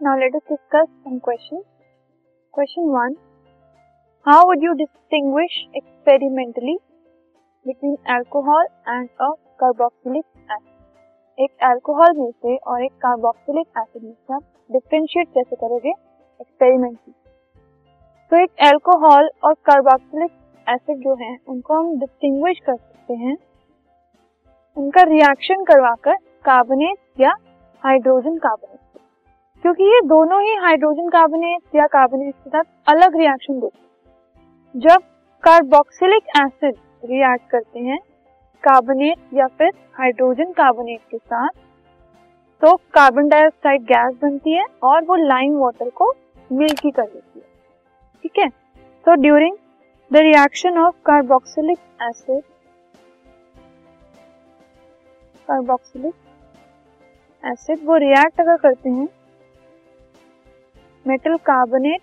Now let us discuss some questions. Question 1. How would you distinguish experimentally between alcohol and a carboxylic acid? एक alcohol में से और एक carboxylic acid में से आप डिफ्रेंशिएट कैसे करोगे एक्सपेरिमेंटली तो एक अल्कोहल और कार्बोक्सिलिक एसिड जो है, उनको हम डिस्टिंग्विश कर सकते हैं उनका रिएक्शन करवाकर कार्बोनेट या हाइड्रोजन कार्बोनेट क्योंकि ये दोनों ही हाइड्रोजन कार्बोनेट या कार्बोनेट के साथ अलग रिएक्शन देते जब कार्बोक्सिलिक एसिड रिएक्ट करते हैं कार्बोनेट या फिर हाइड्रोजन कार्बोनेट के साथ तो कार्बन डाइऑक्साइड गैस बनती है और वो लाइम वाटर को मिल्की कर देती है। ठीक है? तो during the reaction of carboxylic acid carboxylic acid वो रिएक्ट अगर करते हैं मेटल कार्बोनेट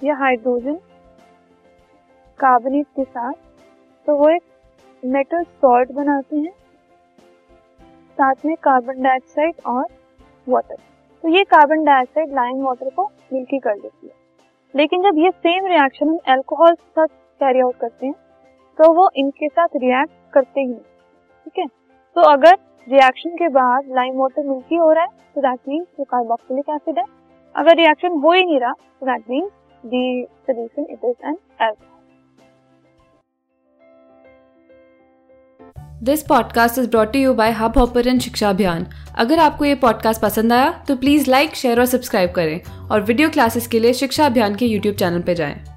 या हाइड्रोजन कार्बोनेट के साथ। तो वो एक मेटल सॉल्ट बनाते हैं, साथ में कार्बन डाइऑक्साइड और वाटर तो ये कार्बन डाइऑक्साइड लाइम वाटर को मिल्की कर देती है। लेकिन जब ये सेम रिएक्शन हम अल्कोहल के साथ कैरी आउट करते हैं तो वो इनके साथ रिएक्ट करते ही ठीक है? तो अगर रिएक्शन के बाद लाइम वाटर मिल्की हो रहा है तो दैट मीन्स वो कार्बोक्सिलिक एसिड है, अगर रिएक्शन हो ही नहीं रहा तो that means the solution it is an alcohol this podcast is brought you by Hub Hopper and Shiksha Abhiyan अगर आपको ये पॉडकास्ट पसंद आया तो प्लीज़ लाइक शेयर और सब्सक्राइब करें और वीडियो क्लासेस के लिए शिक्षा अभियान के यूट्यूब चैनल पर जाएँ।